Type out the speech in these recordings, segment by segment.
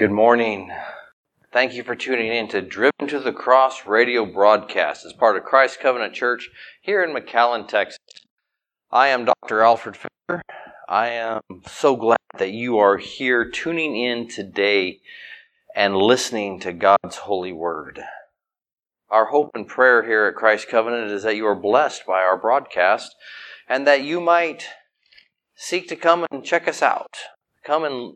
Good morning. Thank you for tuning in to Driven to the Cross radio broadcast as part of Christ Covenant Church here in McAllen, Texas. I am Dr. Alfred Fisher. I am so glad that you are here tuning in today and listening to God's holy word. Our hope and prayer here at Christ Covenant is that you are blessed by our broadcast and that you might seek to come and check us out. Come and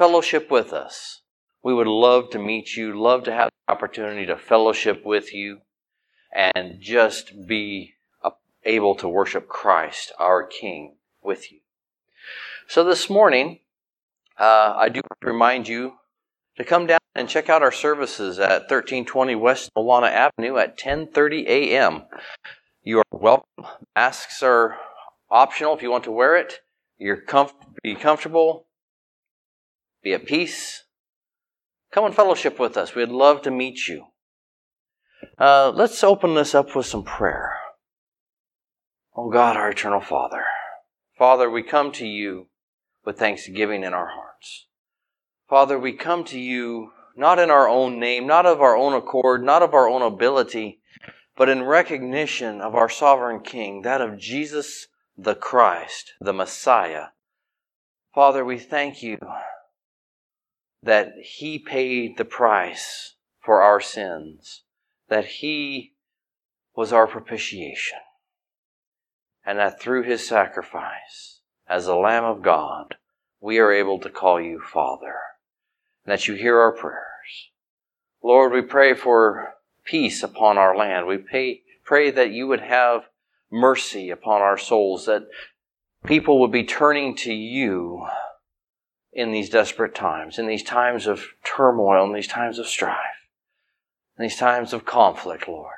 fellowship with us. We would love to meet you, love to have the opportunity to fellowship with you, and just be able to worship Christ, our King, with you. So this morning, uh, I do remind you to come down and check out our services at 1320 West Nolana Avenue at 10:30 a.m. You are welcome. Masks are optional if you want to wear it. You're comf- be comfortable be at peace. Come and fellowship with us. We'd love to meet you. Uh, let's open this up with some prayer. Oh God, our eternal Father. Father, we come to you with thanksgiving in our hearts. Father, we come to you not in our own name, not of our own accord, not of our own ability, but in recognition of our sovereign King, that of Jesus the Christ, the Messiah. Father, we thank you that He paid the price for our sins, that He was our propitiation, and that through His sacrifice, as the Lamb of God, we are able to call you Father, and that you hear our prayers. Lord, we pray for peace upon our land. We pay, pray that you would have mercy upon our souls, that people would be turning to you in these desperate times, in these times of turmoil, in these times of strife, in these times of conflict, Lord.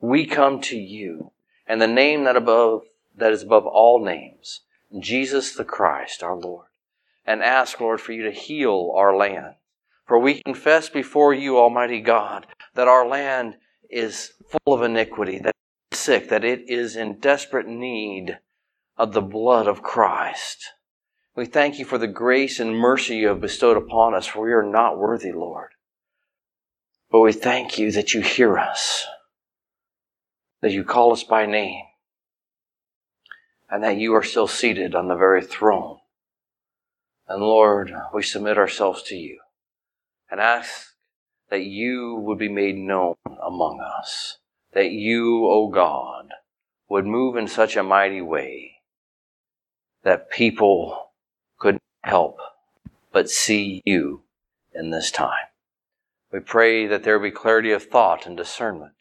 We come to you and the name that above that is above all names, Jesus the Christ, our Lord, and ask, Lord, for you to heal our land. For we confess before you, Almighty God, that our land is full of iniquity, that it is sick, that it is in desperate need of the blood of Christ. We thank you for the grace and mercy you have bestowed upon us, for we are not worthy, Lord. But we thank you that you hear us, that you call us by name, and that you are still seated on the very throne. And Lord, we submit ourselves to you and ask that you would be made known among us, that you, O God, would move in such a mighty way that people help but see you in this time. We pray that there be clarity of thought and discernment,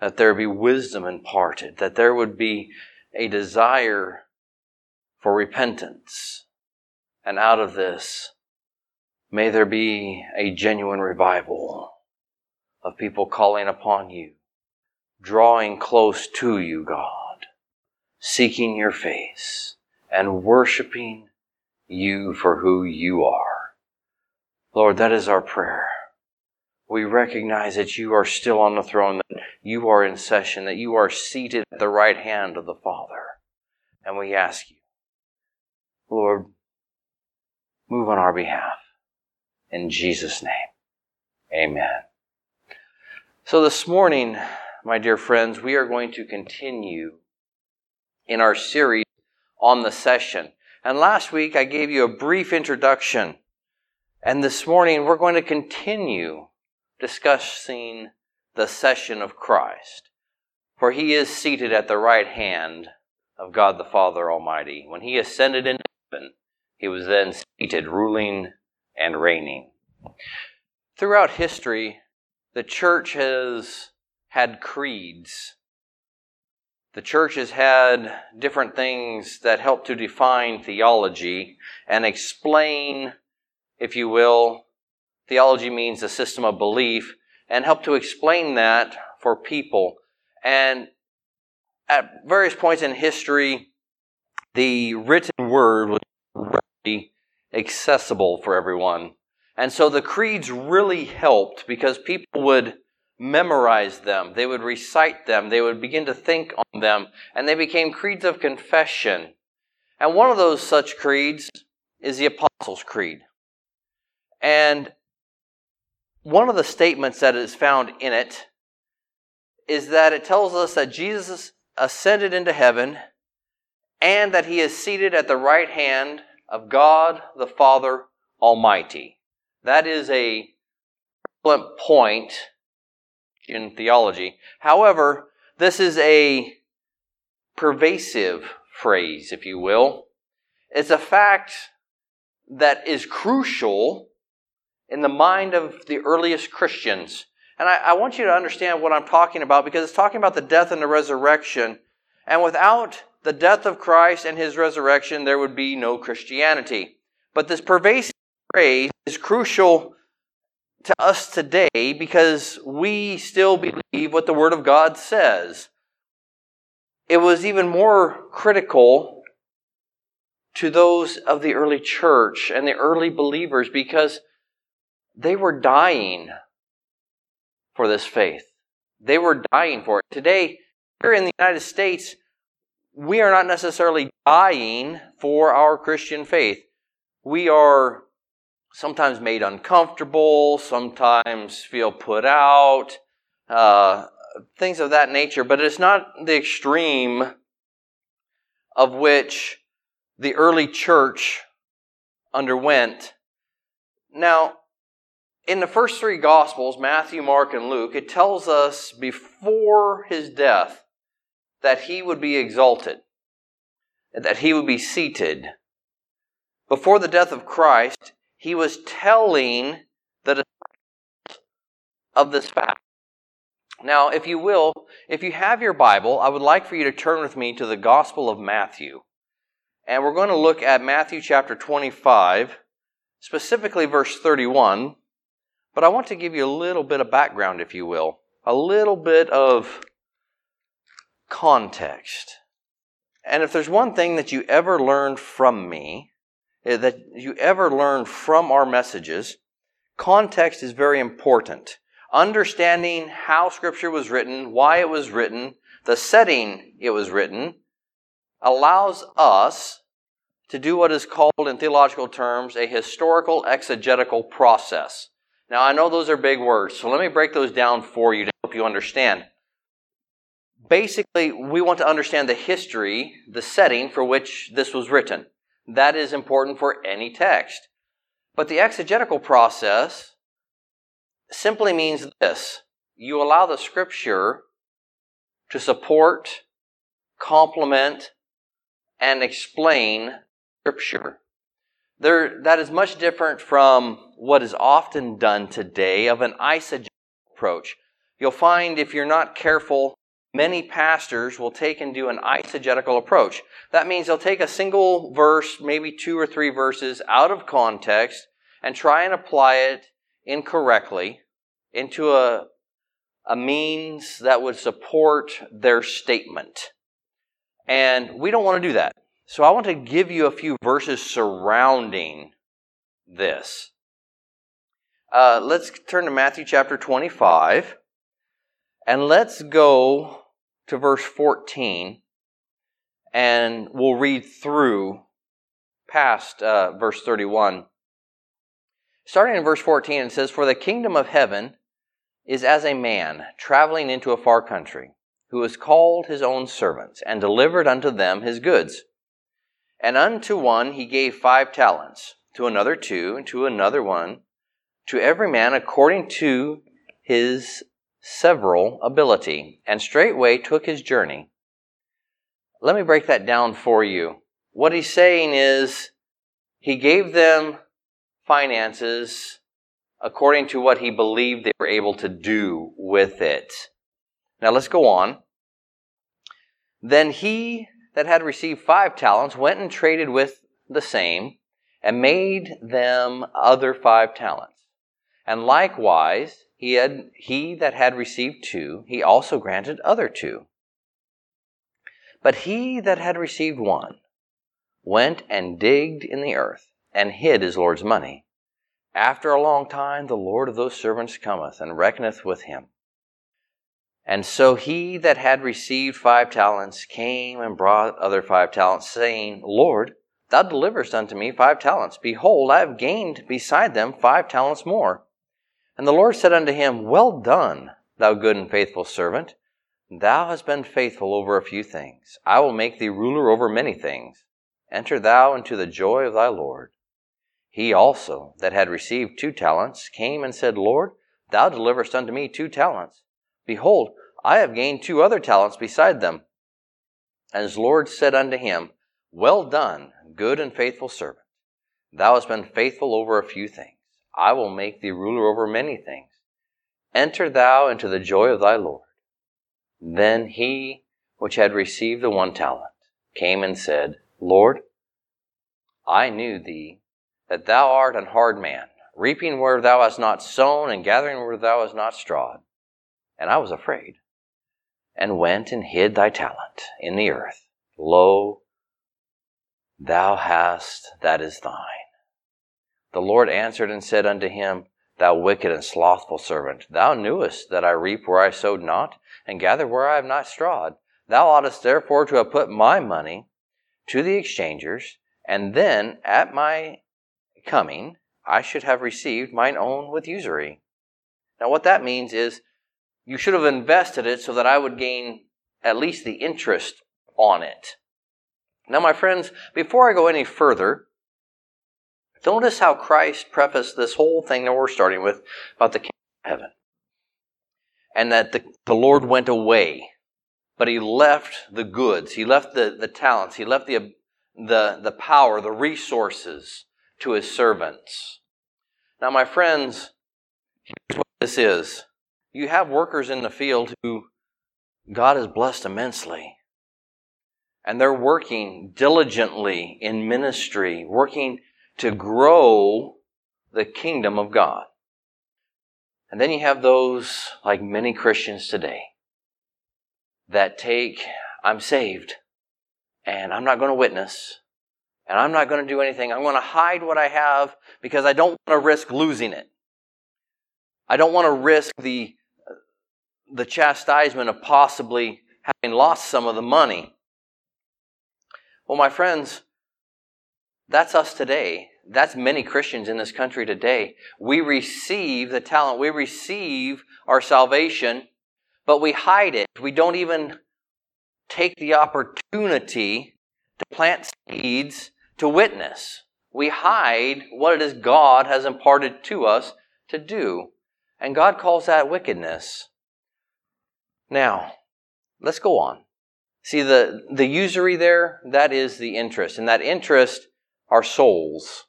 that there be wisdom imparted, that there would be a desire for repentance. And out of this, may there be a genuine revival of people calling upon you, drawing close to you, God, seeking your face and worshiping you for who you are. Lord, that is our prayer. We recognize that you are still on the throne, that you are in session, that you are seated at the right hand of the Father. And we ask you, Lord, move on our behalf. In Jesus' name, amen. So this morning, my dear friends, we are going to continue in our series on the session. And last week I gave you a brief introduction. And this morning we're going to continue discussing the session of Christ. For he is seated at the right hand of God the Father Almighty. When he ascended into heaven, he was then seated, ruling and reigning. Throughout history, the church has had creeds the church has had different things that help to define theology and explain, if you will, theology means a system of belief, and help to explain that for people. And at various points in history, the written word was readily accessible for everyone. And so the creeds really helped because people would memorize them, they would recite them, they would begin to think on them, and they became creeds of confession. And one of those such creeds is the Apostles' Creed. And one of the statements that is found in it is that it tells us that Jesus ascended into heaven and that he is seated at the right hand of God the Father Almighty. That is a point in theology. However, this is a pervasive phrase, if you will. It's a fact that is crucial in the mind of the earliest Christians. And I, I, want you to understand what I'm talking about because it's talking about the death and the resurrection. And without the death of Christ and his resurrection, there would be no Christianity. But this pervasive phrase is crucial to us today because we still believe what the Word of God says. It was even more critical to those of the early church and the early believers because they were dying for this faith. They were dying for it. Today, here in the United States, we are not necessarily dying for our Christian faith. We are sometimes made uncomfortable, sometimes feel put out, uh, things of that nature, but it's not the extreme of which the early church underwent. Now, in the first three Gospels, Matthew, Mark, and Luke, it tells us before his death that he would be exalted, that he would be seated. Before the death of Christ, he was telling the of this fact. Now, if you will, if you have your Bible, I would like for you to turn with me to the Gospel of Matthew. And we're going to look at Matthew chapter 25, specifically verse 31. But I want to give you a little bit of background, if you will, a little bit of context. And if there's one thing that you ever learned from me, Uh, that you ever learn from our messages, context is very important. Understanding how Scripture was written, why it was written, the setting it was written, allows us to do what is called in theological terms a historical exegetical process. Now, I know those are big words, so let me break those down for you to help you understand. Basically, we want to understand the history, the setting for which this was written. That is important for any text. But the exegetical process simply means this you allow the scripture to support, complement, and explain scripture. There, that is much different from what is often done today of an eisegetical approach. You'll find if you're not careful, many pastors will take and do an eisegetical approach. That means they'll take a single verse, maybe two or three verses out of context and try and apply it incorrectly into a, a means that would support their statement. And we don't want to do that. So I want to give you a few verses surrounding this. Uh, let's turn to Matthew chapter 25 and let's go to verse 14 and we'll read through past uh, verse 31. Starting in verse 14, it says, For the kingdom of heaven is as a man traveling into a far country, who has called his own servants and delivered unto them his goods. And unto one he gave five talents, to another two, and to another one, to every man according to his several ability, and straightway took his journey. Let me break that down for you. What he's saying is, he gave them finances according to what he believed they were able to do with it. Now let's go on. Then he that had received five talents went and traded with the same and made them other five talents. And likewise, he, had, he that had received two, he also granted other two. But he that had received one went and digged in the earth and hid his Lord's money. After a long time, the Lord of those servants cometh and reckoneth with him. And so he that had received five talents came and brought other five talents, saying, Lord, Thou deliverest unto me five talents. Behold, I have gained beside them five talents more. And the Lord said unto him, Well done, thou good and faithful servant. Thou hast been faithful over a few things. I will make thee ruler over many things. Enter thou into the joy of thy Lord. He also, that had received two talents, came and said, Lord, thou deliverest unto me two talents. Behold, I have gained two other talents beside them. And his Lord said unto him, Well done, good and faithful servant. Thou hast been faithful over a few things. I will make thee ruler over many things. Enter thou into the joy of thy Lord. Then he which had received the one talent came and said, Lord, I knew thee that thou art an hard man, reaping where thou hast not sown and gathering where thou hast not strawed. And I was afraid, and went and hid thy talent in the earth. Lo, thou hast that is thine. The Lord answered and said unto him, Thou wicked and slothful servant, thou knewest that I reap where I sowed not, and gather where I have not strawed. Thou oughtest therefore to have put my money to the exchangers, and then at my coming I should have received mine own with usury. Now, what that means is you should have invested it so that I would gain at least the interest on it. Now, my friends, before I go any further, notice how Christ prefaced this whole thing that we're starting with about the kingdom of heaven. And that the, the Lord went away, but he left the goods, he left the, the talents, he left the, the, the power, the resources to his servants. Now, my friends, here's what this is. You have workers in the field who God has blessed immensely. And they're working diligently in ministry, working to grow the kingdom of God. And then you have those, like many Christians today, that take, I'm saved, and I'm not going to witness, and I'm not going to do anything. I'm going to hide what I have because I don't want to risk losing it. I don't want to risk the, the chastisement of possibly having lost some of the money. Well, my friends, that's us today. That's many Christians in this country today. We receive the talent, we receive our salvation, but we hide it. We don't even take the opportunity to plant seeds to witness. We hide what it is God has imparted to us to do. And God calls that wickedness. Now, let's go on. See, the, the usury there, that is the interest. And that interest are souls.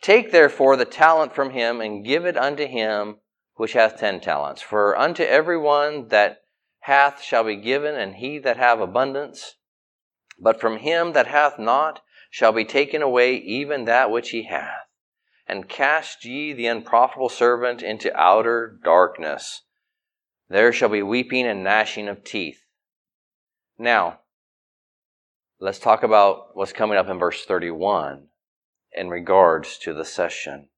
Take therefore the talent from him and give it unto him which hath ten talents. For unto every one that hath shall be given, and he that have abundance. But from him that hath not shall be taken away even that which he hath. And cast ye the unprofitable servant into outer darkness. There shall be weeping and gnashing of teeth. Now, let's talk about what's coming up in verse 31 in regards to the session.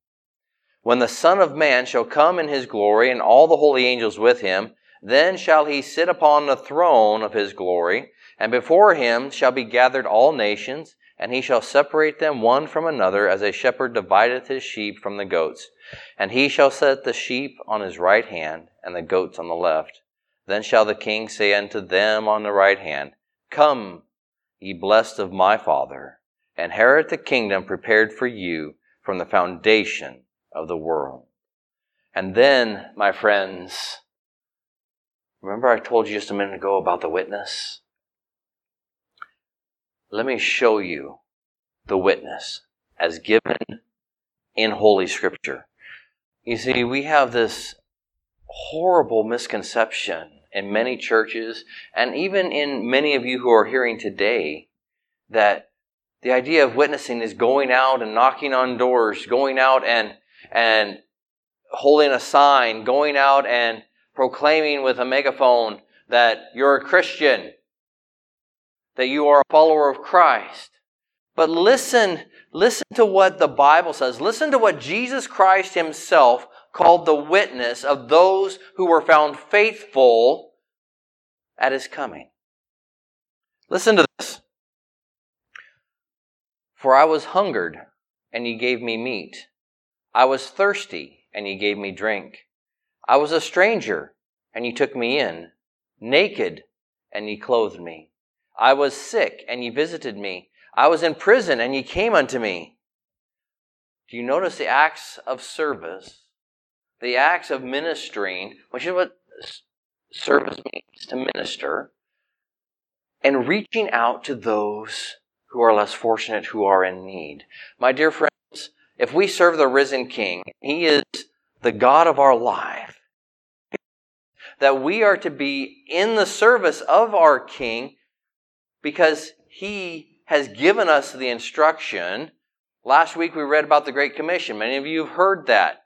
When the Son of Man shall come in his glory, and all the holy angels with him, then shall he sit upon the throne of his glory, and before him shall be gathered all nations, and he shall separate them one from another, as a shepherd divideth his sheep from the goats. And he shall set the sheep on his right hand, and the goats on the left. Then shall the king say unto them on the right hand, Come, ye blessed of my Father, inherit the kingdom prepared for you from the foundation of the world. And then, my friends, remember I told you just a minute ago about the witness? Let me show you the witness as given in Holy Scripture. You see, we have this horrible misconception in many churches, and even in many of you who are hearing today, that the idea of witnessing is going out and knocking on doors, going out and, and holding a sign, going out and proclaiming with a megaphone that you're a Christian, that you are a follower of Christ. But listen, listen to what the Bible says. Listen to what Jesus Christ himself called the witness of those who were found faithful at his coming. Listen to this. For I was hungered, and ye gave me meat. I was thirsty, and ye gave me drink. I was a stranger, and ye took me in. Naked, and ye clothed me. I was sick, and ye visited me. I was in prison, and ye came unto me. Do you notice the acts of service, the acts of ministering, which is what service means to minister, and reaching out to those who are less fortunate, who are in need. My dear friends, if we serve the risen King, He is the God of our life, that we are to be in the service of our King because He has given us the instruction. Last week we read about the Great Commission. Many of you have heard that.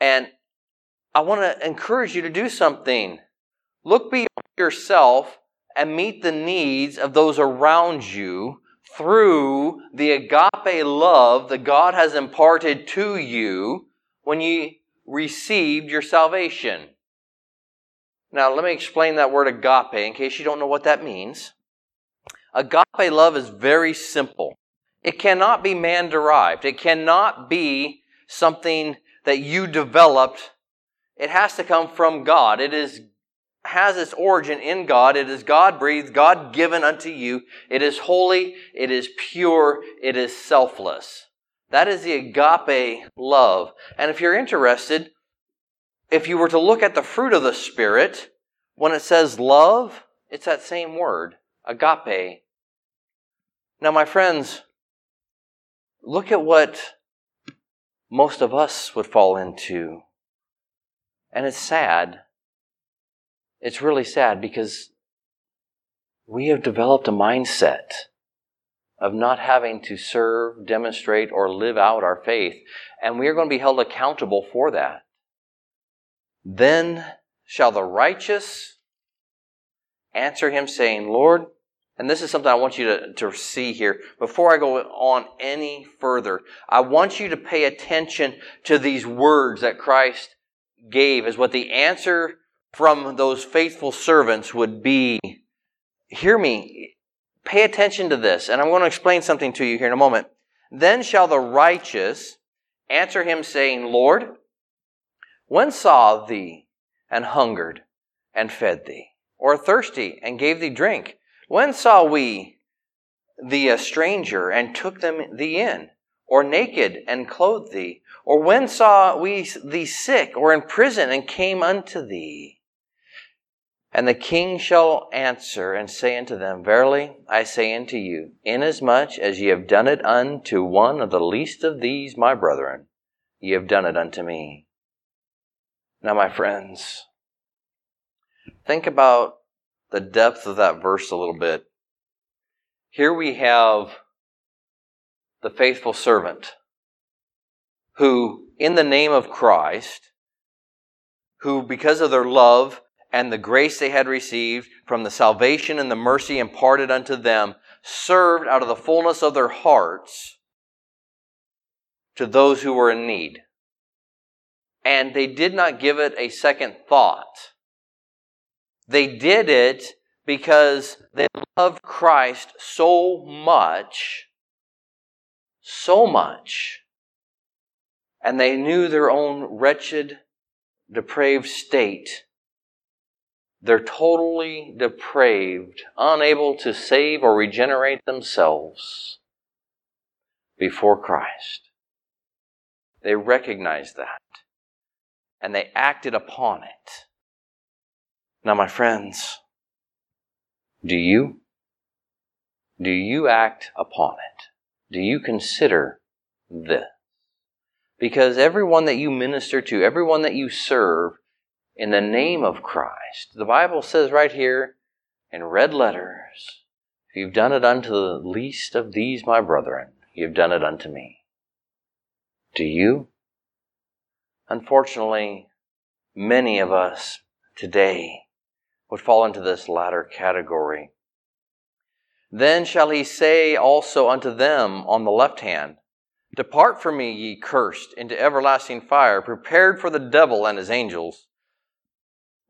And I want to encourage you to do something. Look beyond yourself and meet the needs of those around you through the agape love that God has imparted to you when you received your salvation. Now, let me explain that word agape in case you don't know what that means. Agape love is very simple. It cannot be man derived. It cannot be something that you developed. It has to come from God. It is has its origin in God. It is God breathed, God given unto you. It is holy, it is pure, it is selfless. That is the agape love. And if you're interested, if you were to look at the fruit of the Spirit, when it says love, it's that same word, agape. Now, my friends, look at what most of us would fall into. And it's sad it's really sad because we have developed a mindset of not having to serve, demonstrate, or live out our faith, and we are going to be held accountable for that. Then shall the righteous answer him, saying, Lord, and this is something I want you to, to see here. Before I go on any further, I want you to pay attention to these words that Christ gave as what the answer from those faithful servants would be hear me, pay attention to this, and I'm going to explain something to you here in a moment. Then shall the righteous answer him, saying, Lord, when saw thee and hungered and fed thee, or thirsty and gave thee drink? When saw we thee a stranger and took them thee in, or naked and clothed thee? Or when saw we thee sick or in prison and came unto thee? And the king shall answer and say unto them, Verily I say unto you, inasmuch as ye have done it unto one of the least of these my brethren, ye have done it unto me. Now, my friends, think about the depth of that verse a little bit. Here we have the faithful servant who, in the name of Christ, who, because of their love, and the grace they had received from the salvation and the mercy imparted unto them served out of the fullness of their hearts to those who were in need. And they did not give it a second thought. They did it because they loved Christ so much, so much, and they knew their own wretched, depraved state they're totally depraved, unable to save or regenerate themselves before Christ. They recognized that and they acted upon it. Now, my friends, do you? Do you act upon it? Do you consider this? Because everyone that you minister to, everyone that you serve, in the name of Christ. The Bible says right here in red letters, if you've done it unto the least of these, my brethren, you've done it unto me. Do you? Unfortunately, many of us today would fall into this latter category. Then shall he say also unto them on the left hand, Depart from me, ye cursed, into everlasting fire, prepared for the devil and his angels.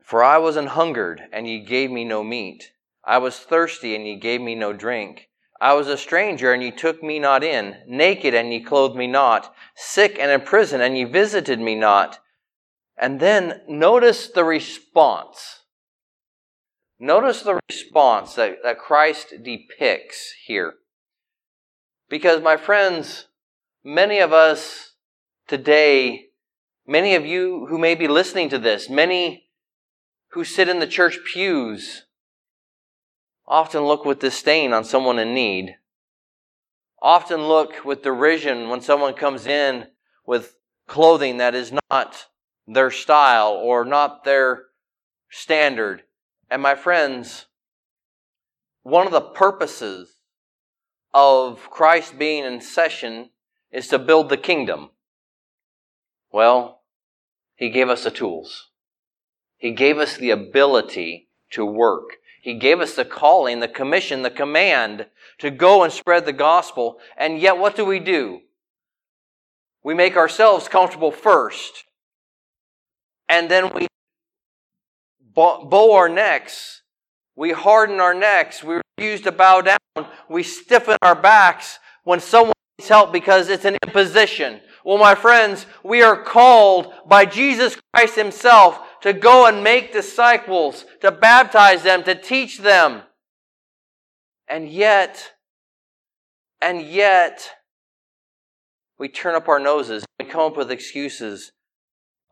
For I was an hungered, and ye gave me no meat. I was thirsty, and ye gave me no drink. I was a stranger, and ye took me not in, naked, and ye clothed me not, sick and in prison, and ye visited me not. And then notice the response. Notice the response that, that Christ depicts here. Because, my friends, many of us today, many of you who may be listening to this, many who sit in the church pews, often look with disdain on someone in need, often look with derision when someone comes in with clothing that is not their style or not their standard. And my friends, one of the purposes of Christ being in session is to build the kingdom. Well, He gave us the tools. He gave us the ability to work. He gave us the calling, the commission, the command to go and spread the gospel. And yet, what do we do? We make ourselves comfortable first. And then we bow our necks. We harden our necks. We refuse to bow down. We stiffen our backs when someone needs help because it's an imposition. Well, my friends, we are called by Jesus Christ Himself to go and make disciples, to baptize them, to teach them. And yet, and yet, we turn up our noses. We come up with excuses.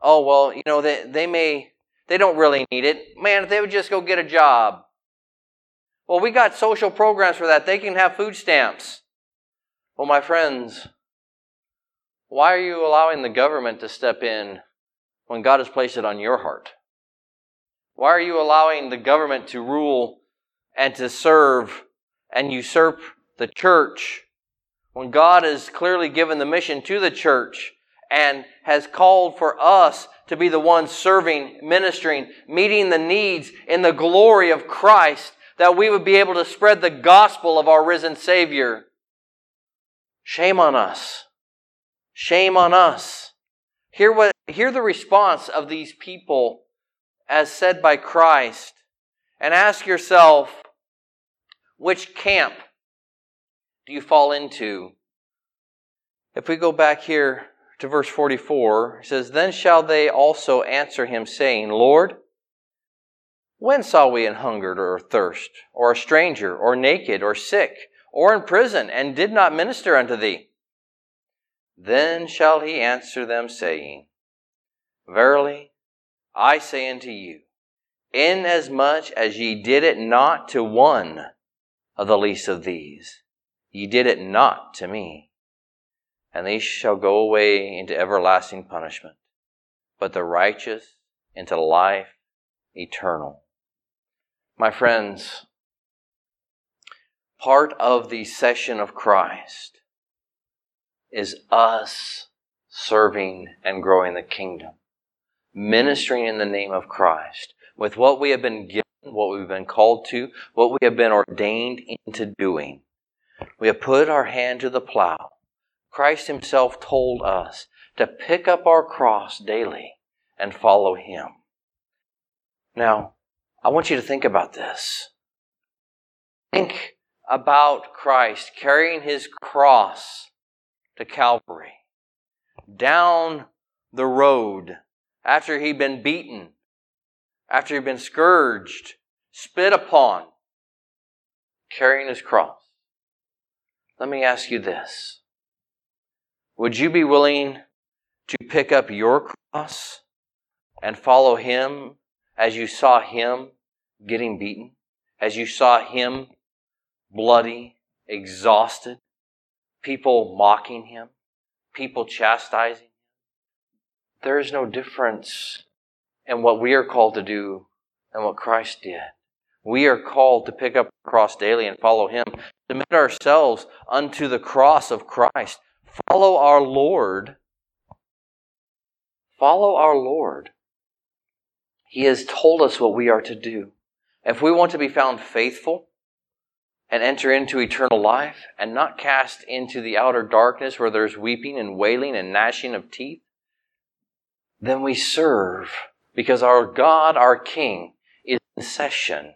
Oh, well, you know, they, they may, they don't really need it. Man, if they would just go get a job. Well, we got social programs for that. They can have food stamps. Well, my friends, why are you allowing the government to step in when God has placed it on your heart? Why are you allowing the government to rule and to serve and usurp the church when God has clearly given the mission to the church and has called for us to be the ones serving, ministering, meeting the needs in the glory of Christ that we would be able to spread the gospel of our risen Savior? Shame on us. Shame on us. Hear what, hear the response of these people as said by Christ and ask yourself, which camp do you fall into? If we go back here to verse 44, it says, Then shall they also answer him, saying, Lord, when saw we an hungered or thirst, or a stranger, or naked, or sick, or in prison, and did not minister unto thee? Then shall he answer them, saying, Verily, I say unto you, inasmuch as ye did it not to one of the least of these, ye did it not to me. And these shall go away into everlasting punishment, but the righteous into life eternal. My friends, part of the session of Christ is us serving and growing the kingdom, ministering in the name of Christ with what we have been given, what we've been called to, what we have been ordained into doing. We have put our hand to the plow. Christ Himself told us to pick up our cross daily and follow Him. Now, I want you to think about this. Think about Christ carrying His cross to Calvary. Down the road, after he'd been beaten, after he'd been scourged, spit upon, carrying his cross. Let me ask you this. Would you be willing to pick up your cross and follow him as you saw him getting beaten, as you saw him bloody, exhausted, people mocking him, people chastising him. There is no difference in what we are called to do and what Christ did. We are called to pick up the cross daily and follow him, submit ourselves unto the cross of Christ, follow our Lord. Follow our Lord. He has told us what we are to do. If we want to be found faithful, and enter into eternal life and not cast into the outer darkness where there's weeping and wailing and gnashing of teeth, then we serve because our God, our King, is in session.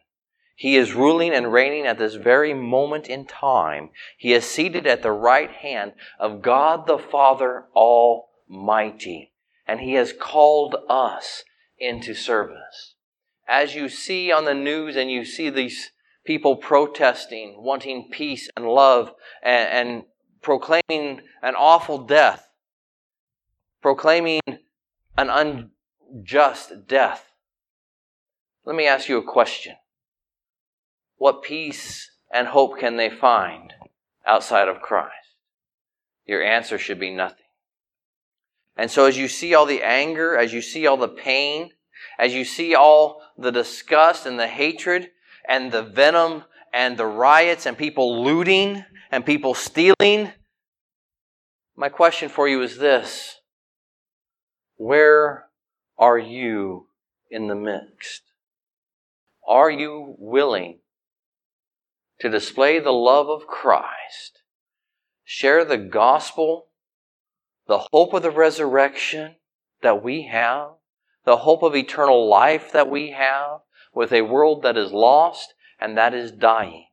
He is ruling and reigning at this very moment in time. He is seated at the right hand of God the Father Almighty. And He has called us into service. As you see on the news and you see these people protesting, wanting peace and love, and, and proclaiming an awful death, proclaiming an unjust death. Let me ask you a question. What peace and hope can they find outside of Christ? Your answer should be nothing. And so as you see all the anger, as you see all the pain, as you see all the disgust and the hatred and the venom and the riots and people looting and people stealing, my question for you is this. Where are you in the midst? Are you willing to display the love of Christ, share the gospel, the hope of the resurrection that we have, the hope of eternal life that we have with a world that is lost and that is dying?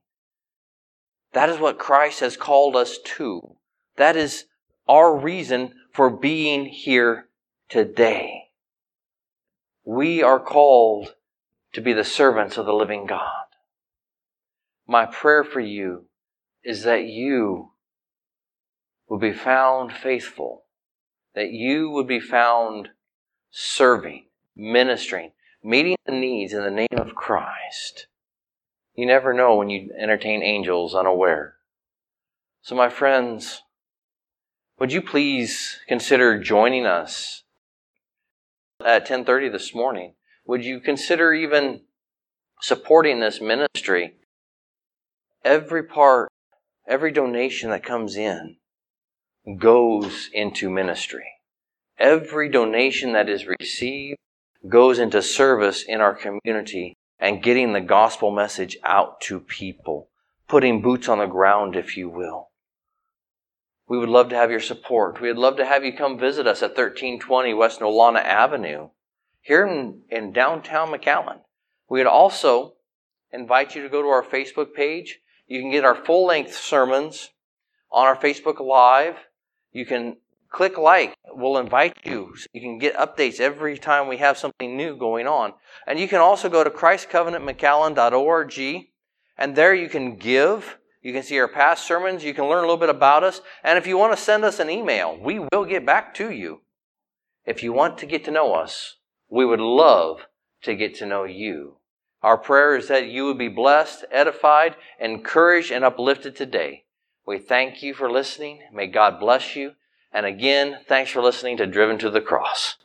That is what Christ has called us to. That is our reason for being here today. We are called to be the servants of the living God. My prayer for you is that you would be found faithful, that you would be found serving, ministering, meeting the needs in the name of Christ. You never know when you entertain angels unaware. So, my friends, would you please consider joining us at 10:30 this morning? Would you consider even supporting this ministry? Every part, every donation that comes in goes into ministry. Every donation that is received goes into service in our community and getting the gospel message out to people, putting boots on the ground, if you will. We would love to have your support. We'd love to have you come visit us at 1320 West Nolana Avenue here in, in downtown McAllen. We'd also invite you to go to our Facebook page. You can get our full length sermons on our Facebook Live. You can click like. We'll invite you you can get updates every time we have something new going on. And you can also go to christcovenantmcallen.org and there you can give you can see our past sermons. You can learn a little bit about us. And if you want to send us an email, we will get back to you. If you want to get to know us, we would love to get to know you. Our prayer is that you would be blessed, edified, encouraged, and uplifted today. We thank you for listening. May God bless you. And again, thanks for listening to Driven to the Cross.